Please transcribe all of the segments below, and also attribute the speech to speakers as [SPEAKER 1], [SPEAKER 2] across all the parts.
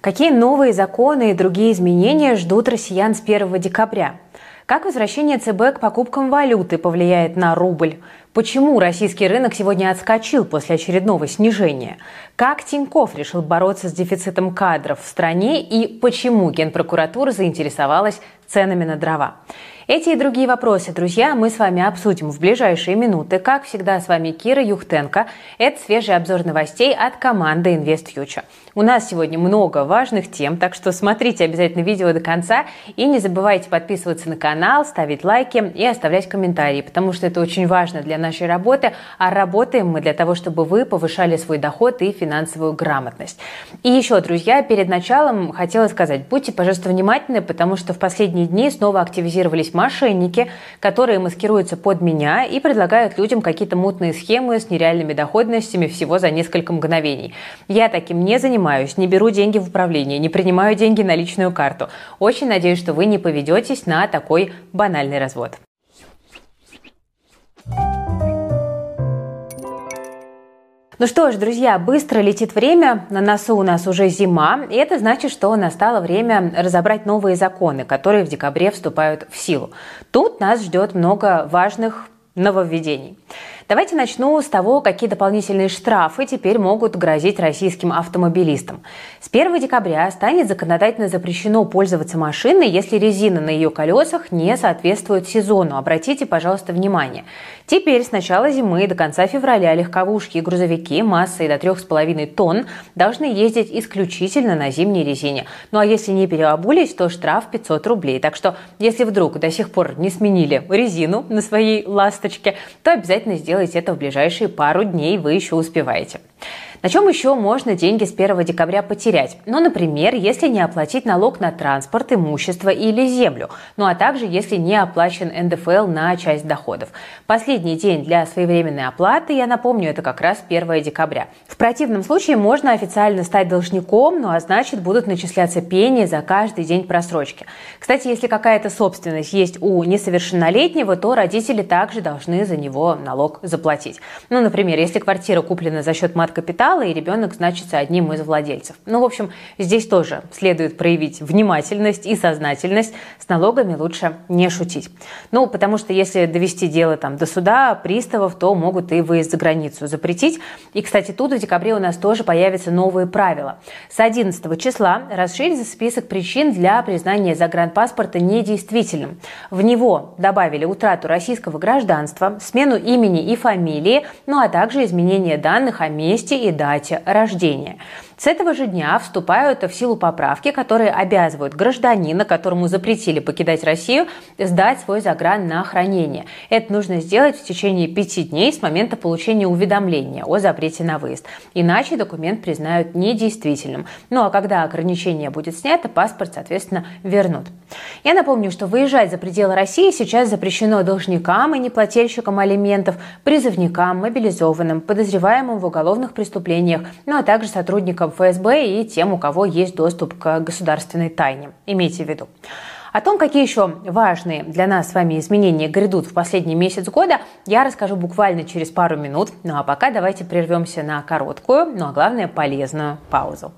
[SPEAKER 1] Какие новые законы и другие изменения ждут россиян с 1 декабря? Как возвращение ЦБ к покупкам валюты повлияет на рубль? Почему российский рынок сегодня отскочил после очередного снижения? Как Тиньков решил бороться с дефицитом кадров в стране и почему Генпрокуратура заинтересовалась ценами на дрова? Эти и другие вопросы, друзья, мы с вами обсудим в ближайшие минуты. Как всегда, с вами Кира Юхтенко. Это свежий обзор новостей от команды InvestFuture. У нас сегодня много важных тем, так что смотрите обязательно видео до конца и не забывайте подписываться на канал, ставить лайки и оставлять комментарии, потому что это очень важно для нашей работы, а работаем мы для того, чтобы вы повышали свой доход и финансовую грамотность. И еще, друзья, перед началом хотела сказать, будьте, пожалуйста, внимательны, потому что в последние дни снова активизировались мошенники, которые маскируются под меня и предлагают людям какие-то мутные схемы с нереальными доходностями всего за несколько мгновений. Я таким не занимаюсь занимаюсь, не беру деньги в управление, не принимаю деньги на личную карту. Очень надеюсь, что вы не поведетесь на такой банальный развод. Ну что ж, друзья, быстро летит время, на носу у нас уже зима, и это значит, что настало время разобрать новые законы, которые в декабре вступают в силу. Тут нас ждет много важных нововведений. Давайте начну с того, какие дополнительные штрафы теперь могут грозить российским автомобилистам. С 1 декабря станет законодательно запрещено пользоваться машиной, если резина на ее колесах не соответствует сезону. Обратите, пожалуйста, внимание. Теперь с начала зимы до конца февраля легковушки и грузовики массой до 3,5 тонн должны ездить исключительно на зимней резине. Ну а если не переобулись, то штраф 500 рублей. Так что, если вдруг до сих пор не сменили резину на своей ласточке, то обязательно сделайте сделайте это в ближайшие пару дней, вы еще успеваете. На чем еще можно деньги с 1 декабря потерять? Ну, например, если не оплатить налог на транспорт, имущество или землю. Ну, а также если не оплачен НДФЛ на часть доходов. Последний день для своевременной оплаты, я напомню, это как раз 1 декабря. В противном случае можно официально стать должником, ну а значит будут начисляться пени за каждый день просрочки. Кстати, если какая-то собственность есть у несовершеннолетнего, то родители также должны за него налог заплатить. Ну, например, если квартира куплена за счет мат-капитала, капитала, и ребенок значится одним из владельцев. Ну, в общем, здесь тоже следует проявить внимательность и сознательность. С налогами лучше не шутить. Ну, потому что если довести дело там до суда, приставов, то могут и выезд за границу запретить. И, кстати, тут в декабре у нас тоже появятся новые правила. С 11 числа расширится список причин для признания загранпаспорта недействительным. В него добавили утрату российского гражданства, смену имени и фамилии, ну а также изменение данных о месте и дате рождения. С этого же дня вступают в силу поправки, которые обязывают гражданина, которому запретили покидать Россию, сдать свой загран на хранение. Это нужно сделать в течение пяти дней с момента получения уведомления о запрете на выезд. Иначе документ признают недействительным. Ну а когда ограничение будет снято, паспорт, соответственно, вернут. Я напомню, что выезжать за пределы России сейчас запрещено должникам и неплательщикам алиментов, призывникам, мобилизованным, подозреваемым в уголовных преступлениях, ну а также сотрудникам сотрудникам ФСБ и тем, у кого есть доступ к государственной тайне. Имейте в виду. О том, какие еще важные для нас с вами изменения грядут в последний месяц года, я расскажу буквально через пару минут. Ну а пока давайте прервемся на короткую, ну, а главное полезную паузу.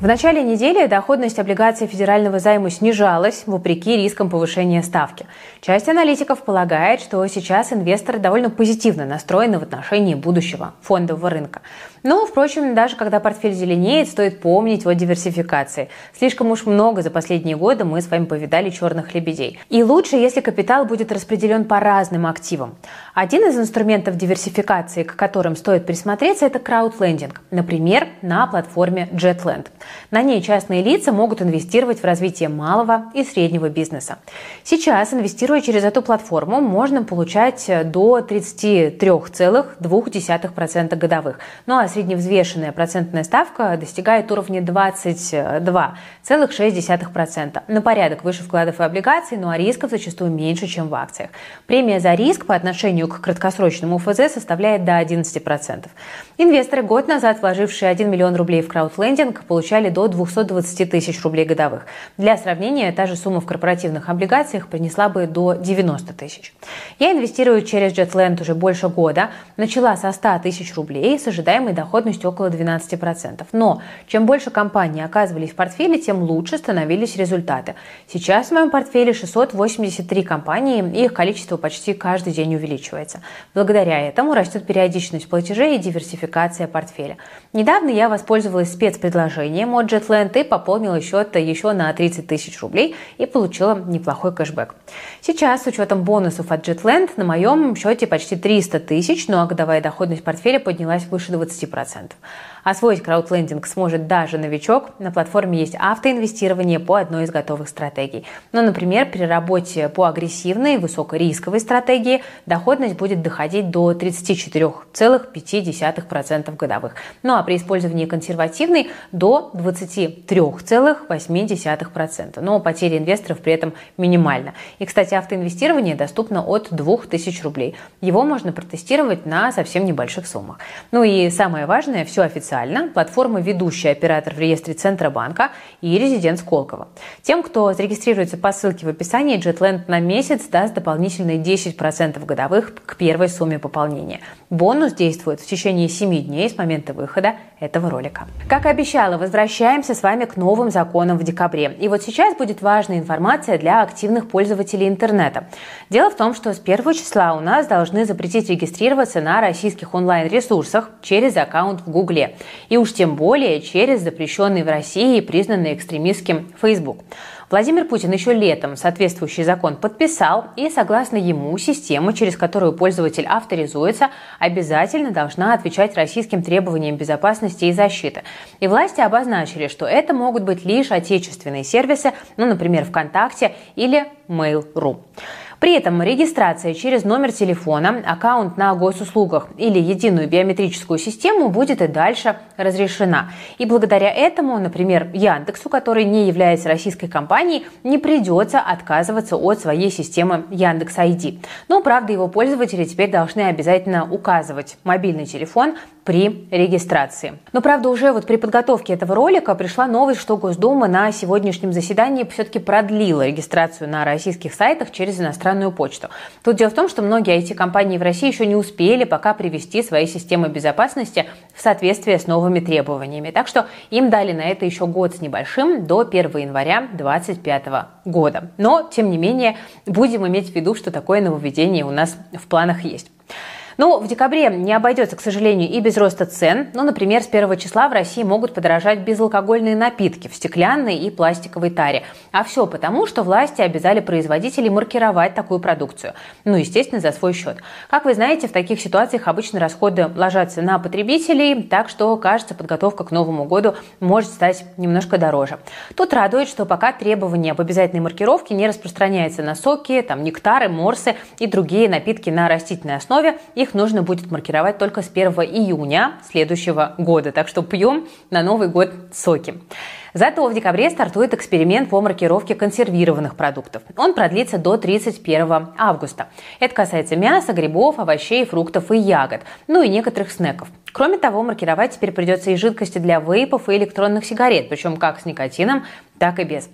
[SPEAKER 1] В начале недели доходность облигаций федерального займа снижалась, вопреки рискам повышения ставки. Часть аналитиков полагает, что сейчас инвесторы довольно позитивно настроены в отношении будущего фондового рынка. Но, впрочем, даже когда портфель зеленеет, стоит помнить о диверсификации. Слишком уж много за последние годы мы с вами повидали черных лебедей. И лучше, если капитал будет распределен по разным активам. Один из инструментов диверсификации, к которым стоит присмотреться, это краудлендинг. Например, на платформе Jetland. На ней частные лица могут инвестировать в развитие малого и среднего бизнеса. Сейчас, инвестируя через эту платформу, можно получать до 33,2% годовых. Ну а средневзвешенная процентная ставка достигает уровня 22,6%. На порядок выше вкладов и облигаций, ну а рисков зачастую меньше, чем в акциях. Премия за риск по отношению к краткосрочному ФЗ составляет до 11%. Инвесторы, год назад вложившие 1 миллион рублей в краудлендинг, получали до 220 тысяч рублей годовых. Для сравнения, та же сумма в корпоративных облигациях принесла бы до 90 тысяч. Я инвестирую через JetLand уже больше года. Начала со 100 тысяч рублей с ожидаемой доходностью около 12%. Но чем больше компаний оказывались в портфеле, тем лучше становились результаты. Сейчас в моем портфеле 683 компании, и их количество почти каждый день увеличивается. Благодаря этому растет периодичность платежей и диверсификация портфеля. Недавно я воспользовалась спецпредложением от JetLand и пополнила счет еще на 30 тысяч рублей и получила неплохой кэшбэк. Сейчас, с учетом бонусов от JetLand, на моем счете почти 300 тысяч, а годовая доходность портфеля поднялась выше 20%. 30%. Освоить краудлендинг сможет даже новичок. На платформе есть автоинвестирование по одной из готовых стратегий. Ну, например, при работе по агрессивной, высокорисковой стратегии доходность будет доходить до 34,5% годовых. Ну а при использовании консервативной до 23,8%. Но потеря инвесторов при этом минимальна. И, кстати, автоинвестирование доступно от 2000 рублей. Его можно протестировать на совсем небольших суммах. Ну и самое важное, все официально официально платформа ведущий оператор в реестре Центробанка и резидент Сколково. Тем, кто зарегистрируется по ссылке в описании, JetLand на месяц даст дополнительные 10% годовых к первой сумме пополнения. Бонус действует в течение 7 дней с момента выхода этого ролика. Как и обещала, возвращаемся с вами к новым законам в декабре. И вот сейчас будет важная информация для активных пользователей интернета. Дело в том, что с 1 числа у нас должны запретить регистрироваться на российских онлайн-ресурсах через аккаунт в Гугле. И уж тем более через запрещенный в России и признанный экстремистским Facebook. Владимир Путин еще летом соответствующий закон подписал, и согласно ему система, через которую пользователь авторизуется, обязательно должна отвечать российским требованиям безопасности и защиты. И власти обозначили, что это могут быть лишь отечественные сервисы, ну, например, ВКонтакте или Mail.ru. При этом регистрация через номер телефона, аккаунт на госуслугах или единую биометрическую систему будет и дальше разрешена. И благодаря этому, например, Яндексу, который не является российской компанией, не придется отказываться от своей системы Яндекс ID. Но, правда, его пользователи теперь должны обязательно указывать мобильный телефон при регистрации. Но, правда, уже вот при подготовке этого ролика пришла новость, что Госдума на сегодняшнем заседании все-таки продлила регистрацию на российских сайтах через иностранную почту. Тут дело в том, что многие IT-компании в России еще не успели пока привести свои системы безопасности в соответствие с новыми требованиями. Так что им дали на это еще год с небольшим, до 1 января 2025 года. Но, тем не менее, будем иметь в виду, что такое нововведение у нас в планах есть. Ну, в декабре не обойдется, к сожалению, и без роста цен. Ну, например, с 1 числа в России могут подорожать безалкогольные напитки в стеклянной и пластиковой таре. А все потому, что власти обязали производителей маркировать такую продукцию. Ну, естественно, за свой счет. Как вы знаете, в таких ситуациях обычно расходы ложатся на потребителей, так что, кажется, подготовка к Новому году может стать немножко дороже. Тут радует, что пока требования об обязательной маркировке не распространяются на соки, там, нектары, морсы и другие напитки на растительной основе, их их нужно будет маркировать только с 1 июня следующего года. Так что пьем на Новый год соки. Зато в декабре стартует эксперимент по маркировке консервированных продуктов. Он продлится до 31 августа. Это касается мяса, грибов, овощей, фруктов и ягод, ну и некоторых снеков. Кроме того, маркировать теперь придется и жидкости для вейпов и электронных сигарет, причем как с никотином, так и без.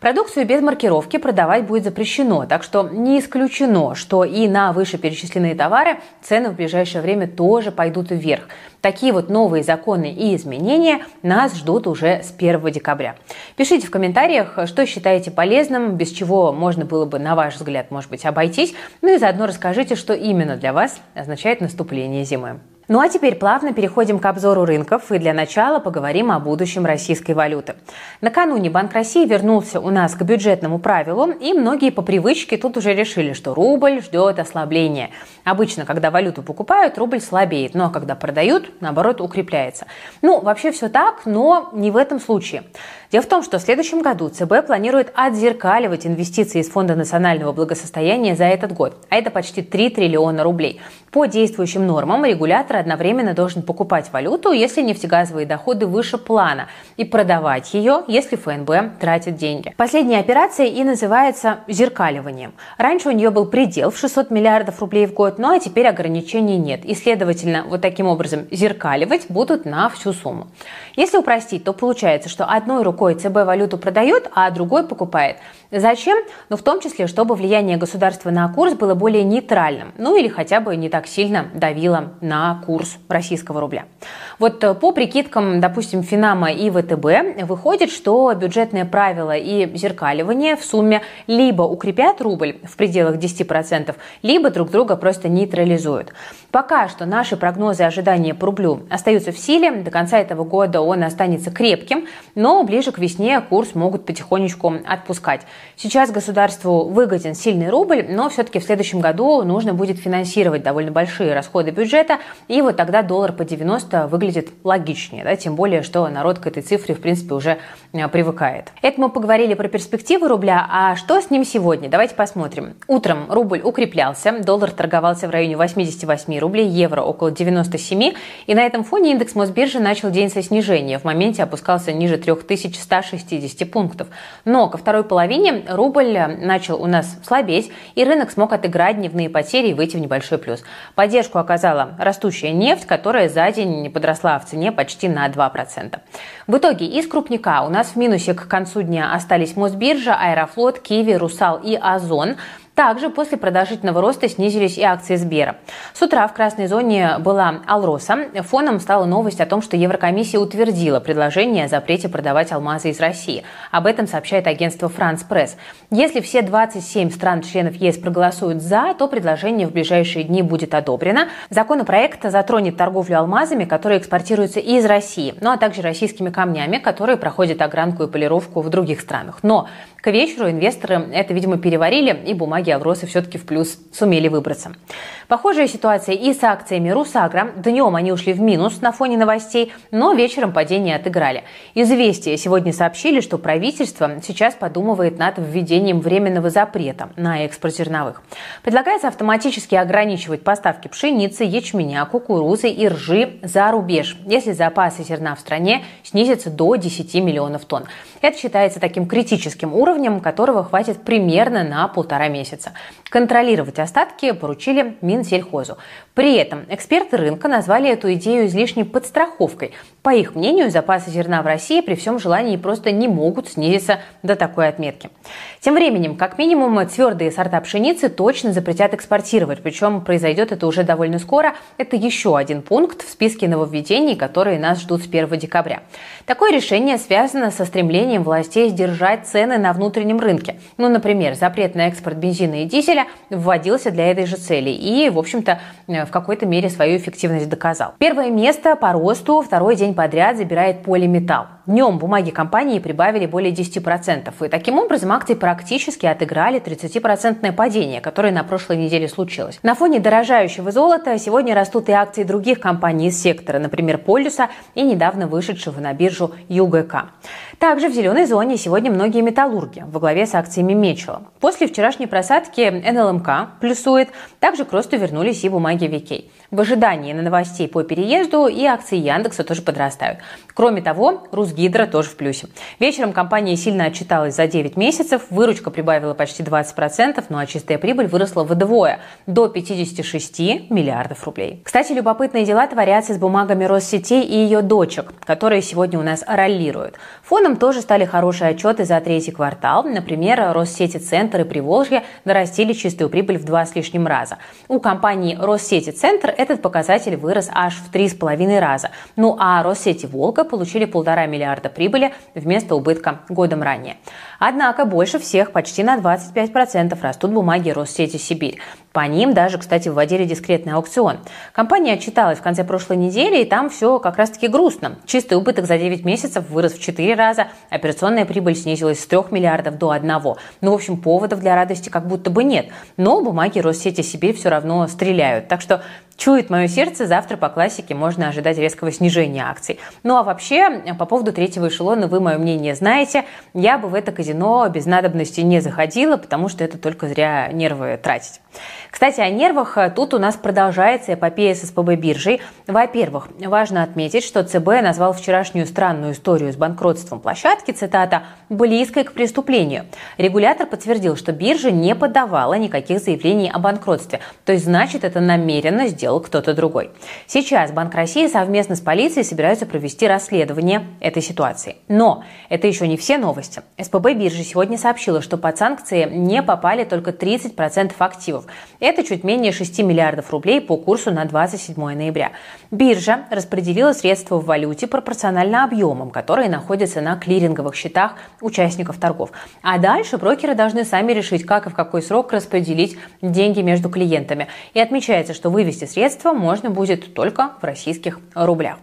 [SPEAKER 1] Продукцию без маркировки продавать будет запрещено, так что не исключено, что и на вышеперечисленные товары цены в ближайшее время тоже пойдут вверх. Такие вот новые законы и изменения нас ждут уже с 1 декабря. Пишите в комментариях, что считаете полезным, без чего можно было бы, на ваш взгляд, может быть, обойтись. Ну и заодно расскажите, что именно для вас означает наступление зимы. Ну а теперь плавно переходим к обзору рынков и для начала поговорим о будущем российской валюты. Накануне Банк России вернулся у нас к бюджетному правилу, и многие по привычке тут уже решили, что рубль ждет ослабления. Обычно, когда валюту покупают, рубль слабеет, но когда продают, наоборот, укрепляется. Ну, вообще все так, но не в этом случае. Дело в том, что в следующем году ЦБ планирует отзеркаливать инвестиции из Фонда национального благосостояния за этот год, а это почти 3 триллиона рублей. По действующим нормам регулятор одновременно должен покупать валюту, если нефтегазовые доходы выше плана, и продавать ее, если ФНБ тратит деньги. Последняя операция и называется зеркаливанием. Раньше у нее был предел в 600 миллиардов рублей в год, ну а теперь ограничений нет. И, следовательно, вот таким образом зеркаливать будут на всю сумму. Если упростить, то получается, что одной рукой ЦБ валюту продает, а другой покупает. Зачем? Ну, в том числе, чтобы влияние государства на курс было более нейтральным, ну или хотя бы не так сильно давило на курс российского рубля. Вот э, по прикидкам, допустим, Финама и ВТБ выходит, что бюджетные правила и зеркаливание в сумме либо укрепят рубль в пределах 10%, либо друг друга просто нейтрализуют. Пока что наши прогнозы ожидания по рублю остаются в силе. До конца этого года он останется крепким, но ближе к весне курс могут потихонечку отпускать. Сейчас государству выгоден сильный рубль, но все-таки в следующем году нужно будет финансировать довольно большие расходы бюджета, и вот тогда доллар по 90 выглядит логичнее, да, тем более, что народ к этой цифре, в принципе, уже э, привыкает. Это мы поговорили про перспективы рубля, а что с ним сегодня? Давайте посмотрим. Утром рубль укреплялся, доллар торговался в районе 88 рублей, евро около 97, и на этом фоне индекс Мосбиржи начал день со снижения, в моменте опускался ниже 3160 пунктов. Но ко второй половине рубль начал у нас слабеть, и рынок смог отыграть дневные потери и выйти в небольшой плюс. Поддержку оказала растущая нефть, которая за день подросла в цене почти на 2%. В итоге из крупника у нас в минусе к концу дня остались Мосбиржа, Аэрофлот, Киви, Русал и Озон. Также после продолжительного роста снизились и акции Сбера. С утра в красной зоне была Алроса. Фоном стала новость о том, что Еврокомиссия утвердила предложение о запрете продавать алмазы из России. Об этом сообщает агентство «Франс Пресс». Если все 27 стран-членов ЕС проголосуют «за», то предложение в ближайшие дни будет одобрено. Законопроект затронет торговлю алмазами, которые экспортируются из России, ну а также российскими камнями, которые проходят огранку и полировку в других странах. Но к вечеру инвесторы это, видимо, переварили, и бумаги Алросы все-таки в плюс сумели выбраться. Похожая ситуация и с акциями Русагра. Днем они ушли в минус на фоне новостей, но вечером падение отыграли. Известия сегодня сообщили, что правительство сейчас подумывает над введением временного запрета на экспорт зерновых. Предлагается автоматически ограничивать поставки пшеницы, ячменя, кукурузы и ржи за рубеж, если запасы зерна в стране снизятся до 10 миллионов тонн. Это считается таким критическим уровнем, которого хватит примерно на полтора месяца. Контролировать остатки поручили Минсельхозу. При этом эксперты рынка назвали эту идею излишней подстраховкой. По их мнению, запасы зерна в России при всем желании просто не могут снизиться до такой отметки. Тем временем, как минимум, твердые сорта пшеницы точно запретят экспортировать, причем произойдет это уже довольно скоро. Это еще один пункт в списке нововведений, которые нас ждут с 1 декабря. Такое решение связано со стремлением властей сдержать цены на внутреннем рынке. Ну, например, запрет на экспорт бензина и дизеля вводился для этой же цели и, в общем-то, в какой-то мере свою эффективность доказал. Первое место по росту второй день подряд забирает полиметалл. Днем бумаги компании прибавили более 10%. И таким образом акции практически отыграли 30% падение, которое на прошлой неделе случилось. На фоне дорожающего золота сегодня растут и акции других компаний из сектора, например, Полюса и недавно вышедшего на биржу ЮГК. Также в зеленой зоне сегодня многие металлурги во главе с акциями Мечела. После вчерашней просадки НЛМК плюсует, также к росту вернулись и бумаги Викей. В ожидании на новостей по переезду и акции Яндекса тоже подрастают. Кроме того, Русгидро тоже в плюсе. Вечером компания сильно отчиталась за 9 месяцев, выручка прибавила почти 20%, ну а чистая прибыль выросла вдвое – до 56 миллиардов рублей. Кстати, любопытные дела творятся с бумагами Россетей и ее дочек, которые сегодня у нас роллируют. Фоном тоже стали хорошие отчеты за третий квартал. Например, Россети Центр и Приволжье нарастили чистую прибыль в два с лишним раза. У компании Россети Центр этот показатель вырос аж в три с половиной раза. Ну а Россети Волга получили полтора миллиарда прибыли вместо убытка годом ранее. Однако больше всех, почти на 25% растут бумаги Россети Сибирь. По ним даже, кстати, вводили дискретный аукцион. Компания отчиталась в конце прошлой недели, и там все как раз-таки грустно. Чистый убыток за 9 месяцев вырос в 4 раза, операционная прибыль снизилась с 3 миллиардов до 1. Ну, в общем, поводов для радости как будто бы нет. Но бумаги Россети Сибирь все равно стреляют. Так что Чует мое сердце, завтра по классике можно ожидать резкого снижения акций. Ну а вообще, по поводу третьего эшелона вы мое мнение знаете. Я бы в это казино без надобности не заходила, потому что это только зря нервы тратить. Кстати, о нервах тут у нас продолжается эпопея с СПБ биржей. Во-первых, важно отметить, что ЦБ назвал вчерашнюю странную историю с банкротством площадки, цитата, «близкой к преступлению». Регулятор подтвердил, что биржа не подавала никаких заявлений о банкротстве. То есть, значит, это намеренно сделал кто-то другой. Сейчас Банк России совместно с полицией собираются провести расследование этой ситуации. Но это еще не все новости. СПБ биржи сегодня сообщила, что под санкции не попали только 30% активов. Это чуть менее 6 миллиардов рублей по курсу на 27 ноября. Биржа распределила средства в валюте пропорционально объемам, которые находятся на клиринговых счетах участников торгов. А дальше брокеры должны сами решить, как и в какой срок распределить деньги между клиентами. И отмечается, что вывести средства можно будет только в российских рублях.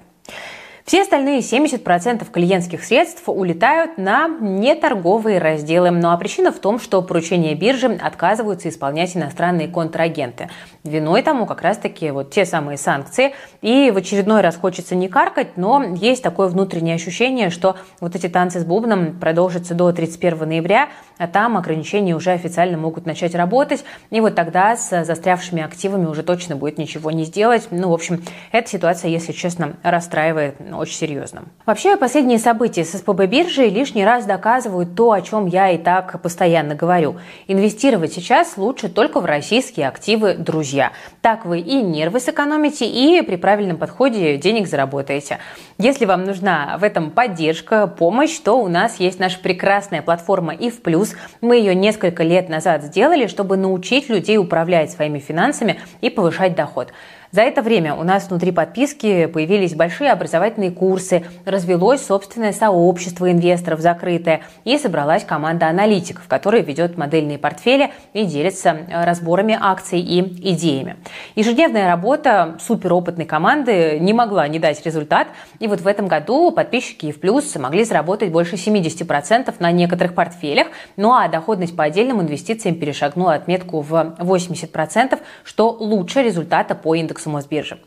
[SPEAKER 1] Все остальные 70% клиентских средств улетают на неторговые разделы. Ну а причина в том, что поручения биржи отказываются исполнять иностранные контрагенты. Виной тому как раз-таки вот те самые санкции. И в очередной раз хочется не каркать, но есть такое внутреннее ощущение, что вот эти танцы с бубном продолжатся до 31 ноября, а там ограничения уже официально могут начать работать. И вот тогда с застрявшими активами уже точно будет ничего не сделать. Ну, в общем, эта ситуация, если честно, расстраивает очень серьезным. Вообще, последние события с СПБ биржей лишний раз доказывают то, о чем я и так постоянно говорю. Инвестировать сейчас лучше только в российские активы друзья. Так вы и нервы сэкономите, и при правильном подходе денег заработаете. Если вам нужна в этом поддержка, помощь, то у нас есть наша прекрасная платформа ИФ Плюс. Мы ее несколько лет назад сделали, чтобы научить людей управлять своими финансами и повышать доход. За это время у нас внутри подписки появились большие образовательные курсы, развелось собственное сообщество инвесторов закрытое и собралась команда аналитиков, которая ведет модельные портфели и делится разборами акций и идеями. Ежедневная работа суперопытной команды не могла не дать результат, и вот в этом году подписчики в плюс могли заработать больше 70% на некоторых портфелях, ну а доходность по отдельным инвестициям перешагнула отметку в 80%, что лучше результата по индексу индексу Мосбиржи.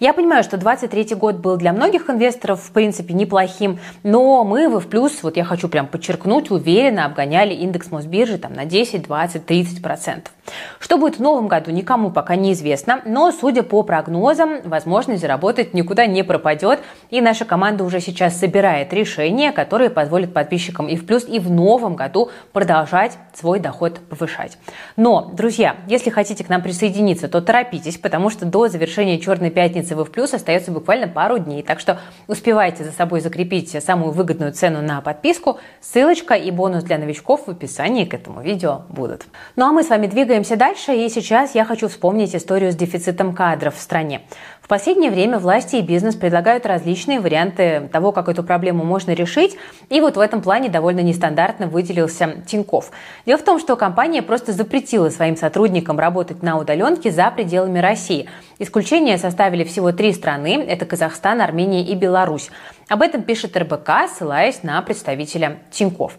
[SPEAKER 1] Я понимаю, что 2023 год был для многих инвесторов, в принципе, неплохим, но мы в плюс, вот я хочу прям подчеркнуть, уверенно обгоняли индекс Мосбиржи там, на 10, 20, 30 процентов. Что будет в новом году, никому пока неизвестно, но, судя по прогнозам, возможность заработать никуда не пропадет, и наша команда уже сейчас собирает решения, которые позволят подписчикам и в плюс, и в новом году продолжать свой доход повышать. Но, друзья, если хотите к нам присоединиться, то торопитесь, потому что до завершения «Черной пятницы» в плюс остается буквально пару дней, так что успевайте за собой закрепить самую выгодную цену на подписку. Ссылочка и бонус для новичков в описании к этому видео будут. Ну а мы с вами Двигаемся дальше, и сейчас я хочу вспомнить историю с дефицитом кадров в стране. В последнее время власти и бизнес предлагают различные варианты того, как эту проблему можно решить, и вот в этом плане довольно нестандартно выделился Тиньков. Дело в том, что компания просто запретила своим сотрудникам работать на удаленке за пределами России. Исключения составили всего три страны – это Казахстан, Армения и Беларусь. Об этом пишет РБК, ссылаясь на представителя Тиньков.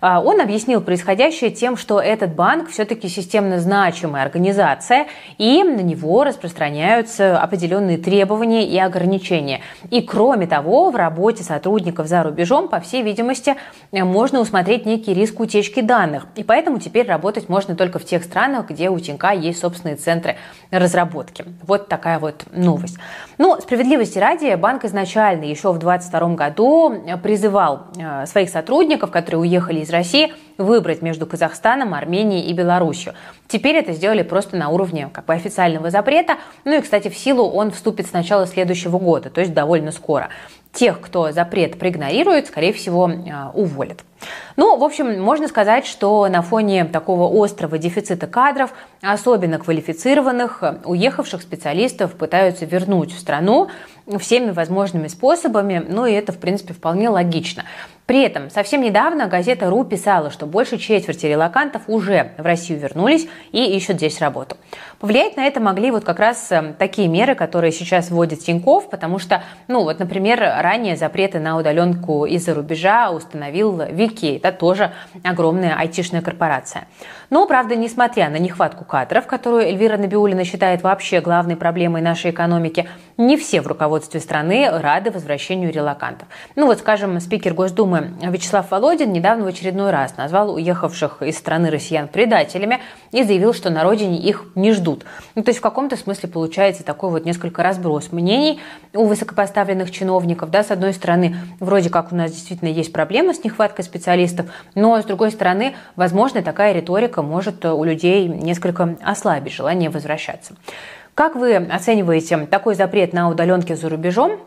[SPEAKER 1] А, он объяснил происходящее тем, что этот банк все-таки системно значимая организация, и на него распространяются определенные требования и ограничения. И кроме того, в работе сотрудников за рубежом, по всей видимости, можно усмотреть некий риск утечки данных. И поэтому теперь работать можно только в тех странах, где у Тинька есть собственные центры разработки. Вот такая вот новость. Ну, справедливости ради, банк изначально еще в 2022 году призывал э, своих сотрудников, которые уехали из России выбрать между Казахстаном, Арменией и Беларусью. Теперь это сделали просто на уровне как бы официального запрета. Ну и, кстати, в силу он вступит с начала следующего года, то есть довольно скоро. Тех, кто запрет проигнорирует, скорее всего, э, уволят. Ну, в общем, можно сказать, что на фоне такого острого дефицита кадров, особенно квалифицированных, уехавших специалистов пытаются вернуть в страну всеми возможными способами, ну и это, в принципе, вполне логично. При этом совсем недавно газета «Ру» писала, что больше четверти релакантов уже в Россию вернулись и ищут здесь работу. Повлиять на это могли вот как раз э, такие меры, которые сейчас вводит Тиньков, потому что, ну вот, например, ранее запреты на удаленку из-за рубежа установил Вики, это тоже огромная айтишная корпорация. Но, правда, несмотря на нехватку кадров, которую Эльвира Набиулина считает вообще главной проблемой нашей экономики, не все в руководстве страны рады возвращению релакантов. Ну вот, скажем, спикер Госдумы Вячеслав Володин недавно в очередной раз назвал уехавших из страны россиян предателями и заявил, что на родине их не ждут. Ну, то есть в каком-то смысле получается такой вот несколько разброс мнений у высокопоставленных чиновников. Да, с одной стороны, вроде как у нас действительно есть проблема с нехваткой специалистов, но с другой стороны, возможно, такая риторика может у людей несколько ослабить желание возвращаться. Как вы оцениваете такой запрет на удаленке за рубежом?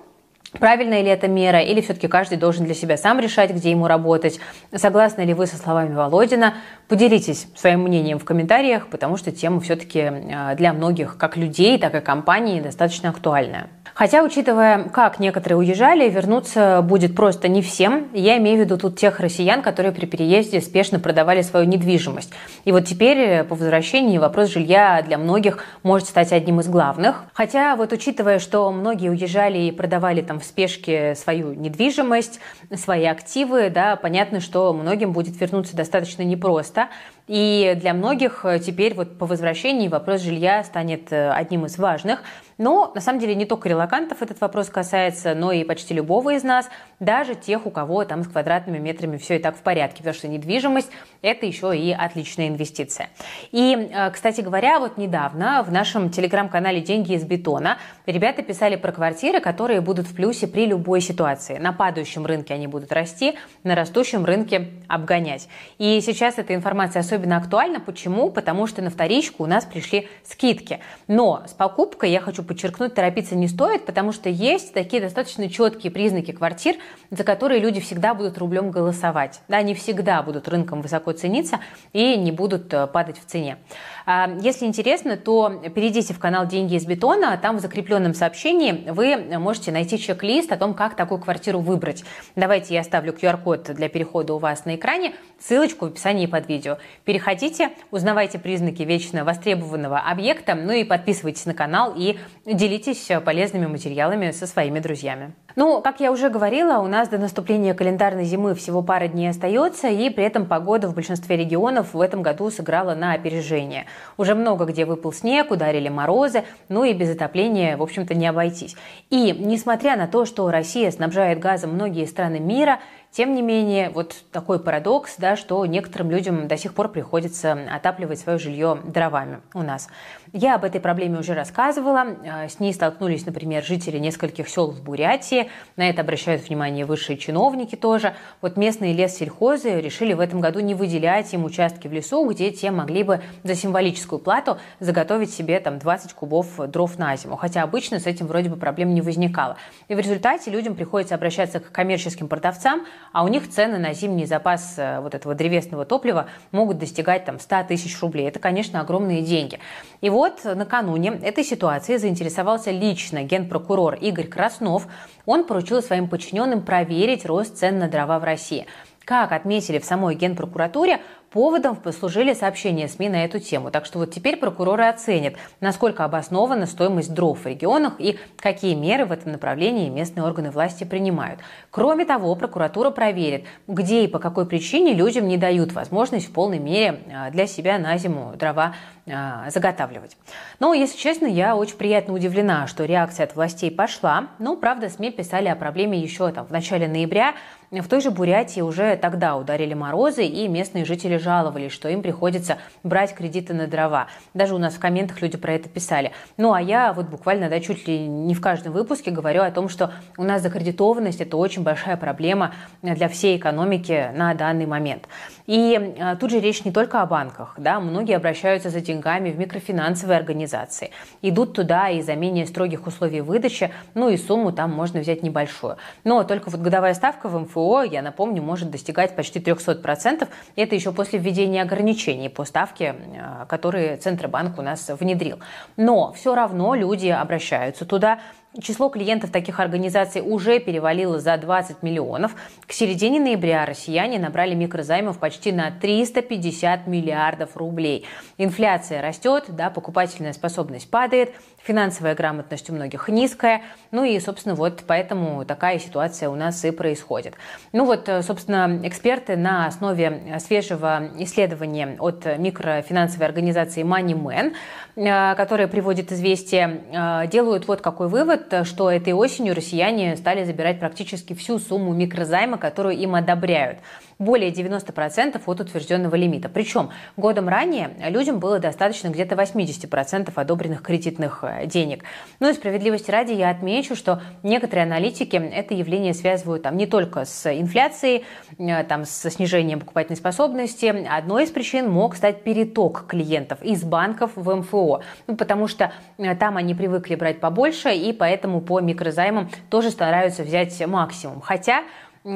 [SPEAKER 1] Правильная ли это мера, или все-таки каждый должен для себя сам решать, где ему работать? Согласны ли вы со словами Володина? Поделитесь своим мнением в комментариях, потому что тема все-таки э, для многих, как людей, так и компаний, достаточно актуальная. Хотя, учитывая, как некоторые уезжали, вернуться будет просто не всем. Я имею в виду тут тех россиян, которые при переезде спешно продавали свою недвижимость. И вот теперь э, по возвращении вопрос жилья для многих может стать одним из главных. Хотя вот учитывая, что многие уезжали и продавали там в спешке свою недвижимость, свои активы, да, понятно, что многим будет вернуться достаточно непросто. И для многих э, теперь вот по возвращении вопрос жилья станет э, одним из важных. Но на самом деле не только релакантов этот вопрос касается, но и почти любого из нас, даже тех, у кого там с квадратными метрами все и так в порядке, потому что недвижимость – это еще и отличная инвестиция. И, э, кстати говоря, вот недавно в нашем телеграм-канале «Деньги из бетона» ребята писали про квартиры, которые будут в плюсе при любой ситуации. На падающем рынке они будут расти, на растущем рынке обгонять. И сейчас эта информация особенно актуальна. Почему? Потому что на вторичку у нас пришли скидки. Но с покупкой, я хочу подчеркнуть, торопиться не стоит, потому что есть такие достаточно четкие признаки квартир, за которые люди всегда будут рублем голосовать. Да, они всегда будут рынком высоко цениться и не будут э, падать в цене. А, если интересно, то перейдите в канал «Деньги из бетона». Там в закрепленном сообщении вы можете найти чек-лист о том, как такую квартиру выбрать. Давайте я оставлю QR-код для перехода у вас на экране, ссылочку в описании под видео. Переходите, узнавайте признаки вечно востребованного объекта, ну и подписывайтесь на канал и делитесь полезными материалами со своими друзьями. Ну, как я уже говорила, у нас до наступления календарной зимы всего пара дней остается, и при этом погода в большинстве регионов в этом году сыграла на опережение. Уже много где выпал снег, ударили морозы, ну и без отопления, в общем-то, не обойтись. И несмотря на то, что Россия снабжает газом многие страны мира, тем не менее, вот такой парадокс, да, что некоторым людям до сих пор приходится отапливать свое жилье дровами у нас. Я об этой проблеме уже рассказывала. Э, с ней столкнулись, например, жители нескольких сел в Бурятии. На это обращают внимание высшие чиновники тоже. Вот местные лессельхозы решили в этом году не выделять им участки в лесу, где те могли бы за символическую плату заготовить себе там 20 кубов дров на зиму. Хотя обычно с этим вроде бы проблем не возникало. И в результате людям приходится обращаться к коммерческим продавцам, а у них цены на зимний запас э, вот этого древесного топлива могут достигать там 100 тысяч рублей. Это, конечно, огромные деньги. И вот накануне этой ситуации заинтересовался лично генпрокурор Игорь Краснов. Он поручил своим подчиненным проверить рост цен на дрова в России. Как отметили в самой Генпрокуратуре, Поводом послужили сообщения СМИ на эту тему. Так что вот теперь прокуроры оценят, насколько обоснована стоимость дров в регионах и какие меры в этом направлении местные органы власти принимают. Кроме того, прокуратура проверит, где и по какой причине людям не дают возможность в полной мере а, для себя на зиму дрова а, заготавливать. Но, если честно, я очень приятно удивлена, что реакция от властей пошла. Ну, правда, СМИ писали о проблеме еще там, в начале ноября. В той же Бурятии уже тогда ударили морозы, и местные жители жаловались, что им приходится брать кредиты на дрова. Даже у нас в комментах люди про это писали. Ну, а я вот буквально, да, чуть ли не в каждом выпуске говорю о том, что у нас закредитованность – это очень большая проблема для всей экономики на данный момент. И а, тут же речь не только о банках, да, многие обращаются за деньгами в микрофинансовые организации, идут туда и за менее строгих условий выдачи, ну и сумму там можно взять небольшую. Но только вот годовая ставка в МФО, я напомню, может достигать почти 300%, это еще после после введения ограничений по ставке, э, которые Центробанк у нас внедрил. Но все равно люди обращаются туда, Число клиентов таких организаций уже перевалило за 20 миллионов. К середине ноября россияне набрали микрозаймов почти на 350 миллиардов рублей. Инфляция растет, да, покупательная способность падает, финансовая грамотность у многих низкая. Ну и, собственно, вот поэтому такая ситуация у нас и происходит. Ну вот, собственно, эксперты на основе свежего исследования от микрофинансовой организации MoneyMan, э, которое приводит известие, э, делают вот какой вывод что этой осенью россияне стали забирать практически всю сумму микрозайма, которую им одобряют более 90% от утвержденного лимита. Причем годом ранее людям было достаточно где-то 80% одобренных кредитных э, денег. Ну и справедливости ради я отмечу, что некоторые аналитики это явление связывают там, не только с инфляцией, э, там, со снижением покупательной способности. Одной из причин мог стать переток клиентов из банков в МФО, ну, потому что э, там они привыкли брать побольше, и поэтому по микрозаймам тоже стараются взять максимум. Хотя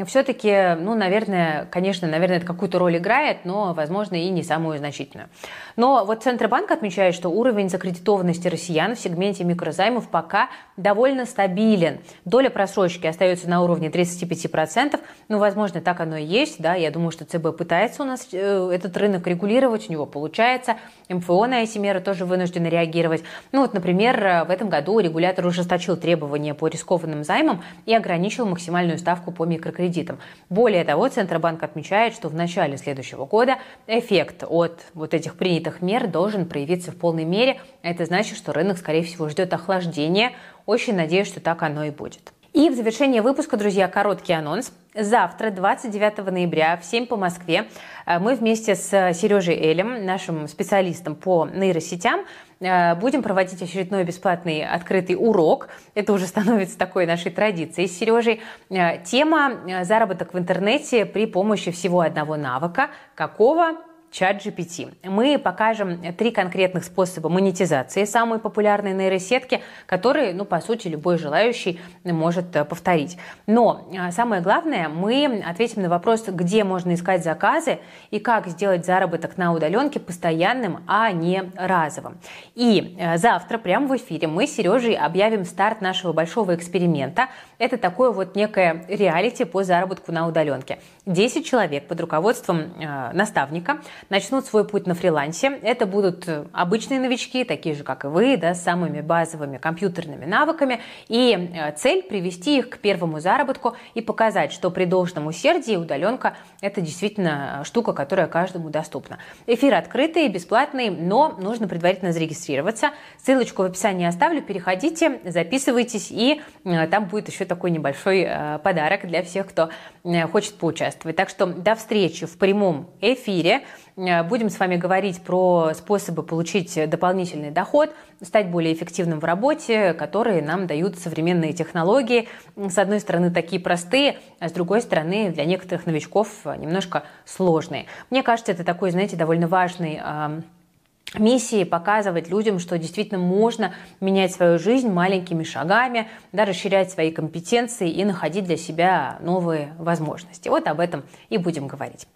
[SPEAKER 1] все-таки, ну, наверное, конечно, наверное, это какую-то роль играет, но, возможно, и не самую значительную. Но вот Центробанк отмечает, что уровень закредитованности россиян в сегменте микрозаймов пока довольно стабилен. Доля просрочки остается на уровне 35%. Ну, возможно, так оно и есть. Да? Я думаю, что ЦБ пытается у нас э, этот рынок регулировать, у него получается. МФО на эти меры тоже вынуждены реагировать. Ну, вот, например, э, в этом году регулятор ужесточил требования по рискованным займам и ограничил максимальную ставку по микрокредитам кредитам. Более того, Центробанк отмечает, что в начале следующего года эффект от вот этих принятых мер должен проявиться в полной мере. Это значит, что рынок, скорее всего, ждет охлаждения. Очень надеюсь, что так оно и будет. И в завершение выпуска, друзья, короткий анонс. Завтра, 29 ноября, в 7 по Москве, э, мы вместе с Сережей Элем, нашим специалистом по нейросетям, э, будем проводить очередной бесплатный открытый урок. Это уже становится такой нашей традицией с Сережей. Э, тема «Заработок в интернете при помощи всего одного навыка». Какого? Чат GPT. Мы покажем три конкретных способа монетизации самой популярной нейросетки, которые, ну, по сути, любой желающий может э, повторить. Но э, самое главное, мы ответим на вопрос, где можно искать заказы и как сделать заработок на удаленке постоянным, а не разовым. И э, завтра прямо в эфире мы с Сережей объявим старт нашего большого эксперимента. Это такое вот некое реалити по заработку на удаленке. 10 человек под руководством наставника начнут свой путь на фрилансе. Это будут э, обычные новички, такие же, как и вы, да, с самыми базовыми компьютерными навыками. И э, цель – привести их к первому заработку и показать, что при должном усердии удаленка – это действительно э, штука, которая каждому доступна. Эфир открытый, бесплатный, но нужно предварительно зарегистрироваться. Ссылочку в описании оставлю, переходите, записывайтесь, и там будет еще такой небольшой подарок для всех, кто хочет поучаствовать. Так что до встречи в прямом эфире. Э, будем с вами говорить про способы получить дополнительный доход, стать более эффективным в работе, которые нам дают современные технологии. С одной стороны, такие простые, а с другой стороны, для некоторых новичков немножко сложные. Мне кажется, это такой, знаете, довольно важный миссии показывать людям, что действительно можно менять свою жизнь маленькими шагами, да, расширять свои компетенции и находить для себя новые возможности. Вот об этом и будем говорить.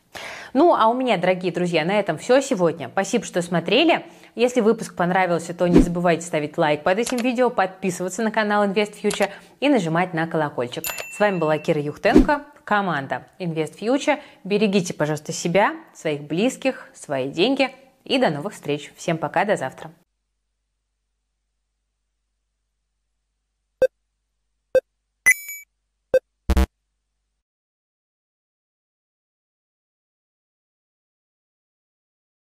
[SPEAKER 1] Ну, а у меня, дорогие друзья, на этом все сегодня. Спасибо, что смотрели. Если выпуск понравился, то не забывайте ставить лайк под этим видео, подписываться на канал Invest Future и нажимать на колокольчик. С вами была Кира Юхтенко, команда Invest Future. Берегите, пожалуйста, себя, своих близких, свои деньги. И до новых встреч. Всем пока, до завтра.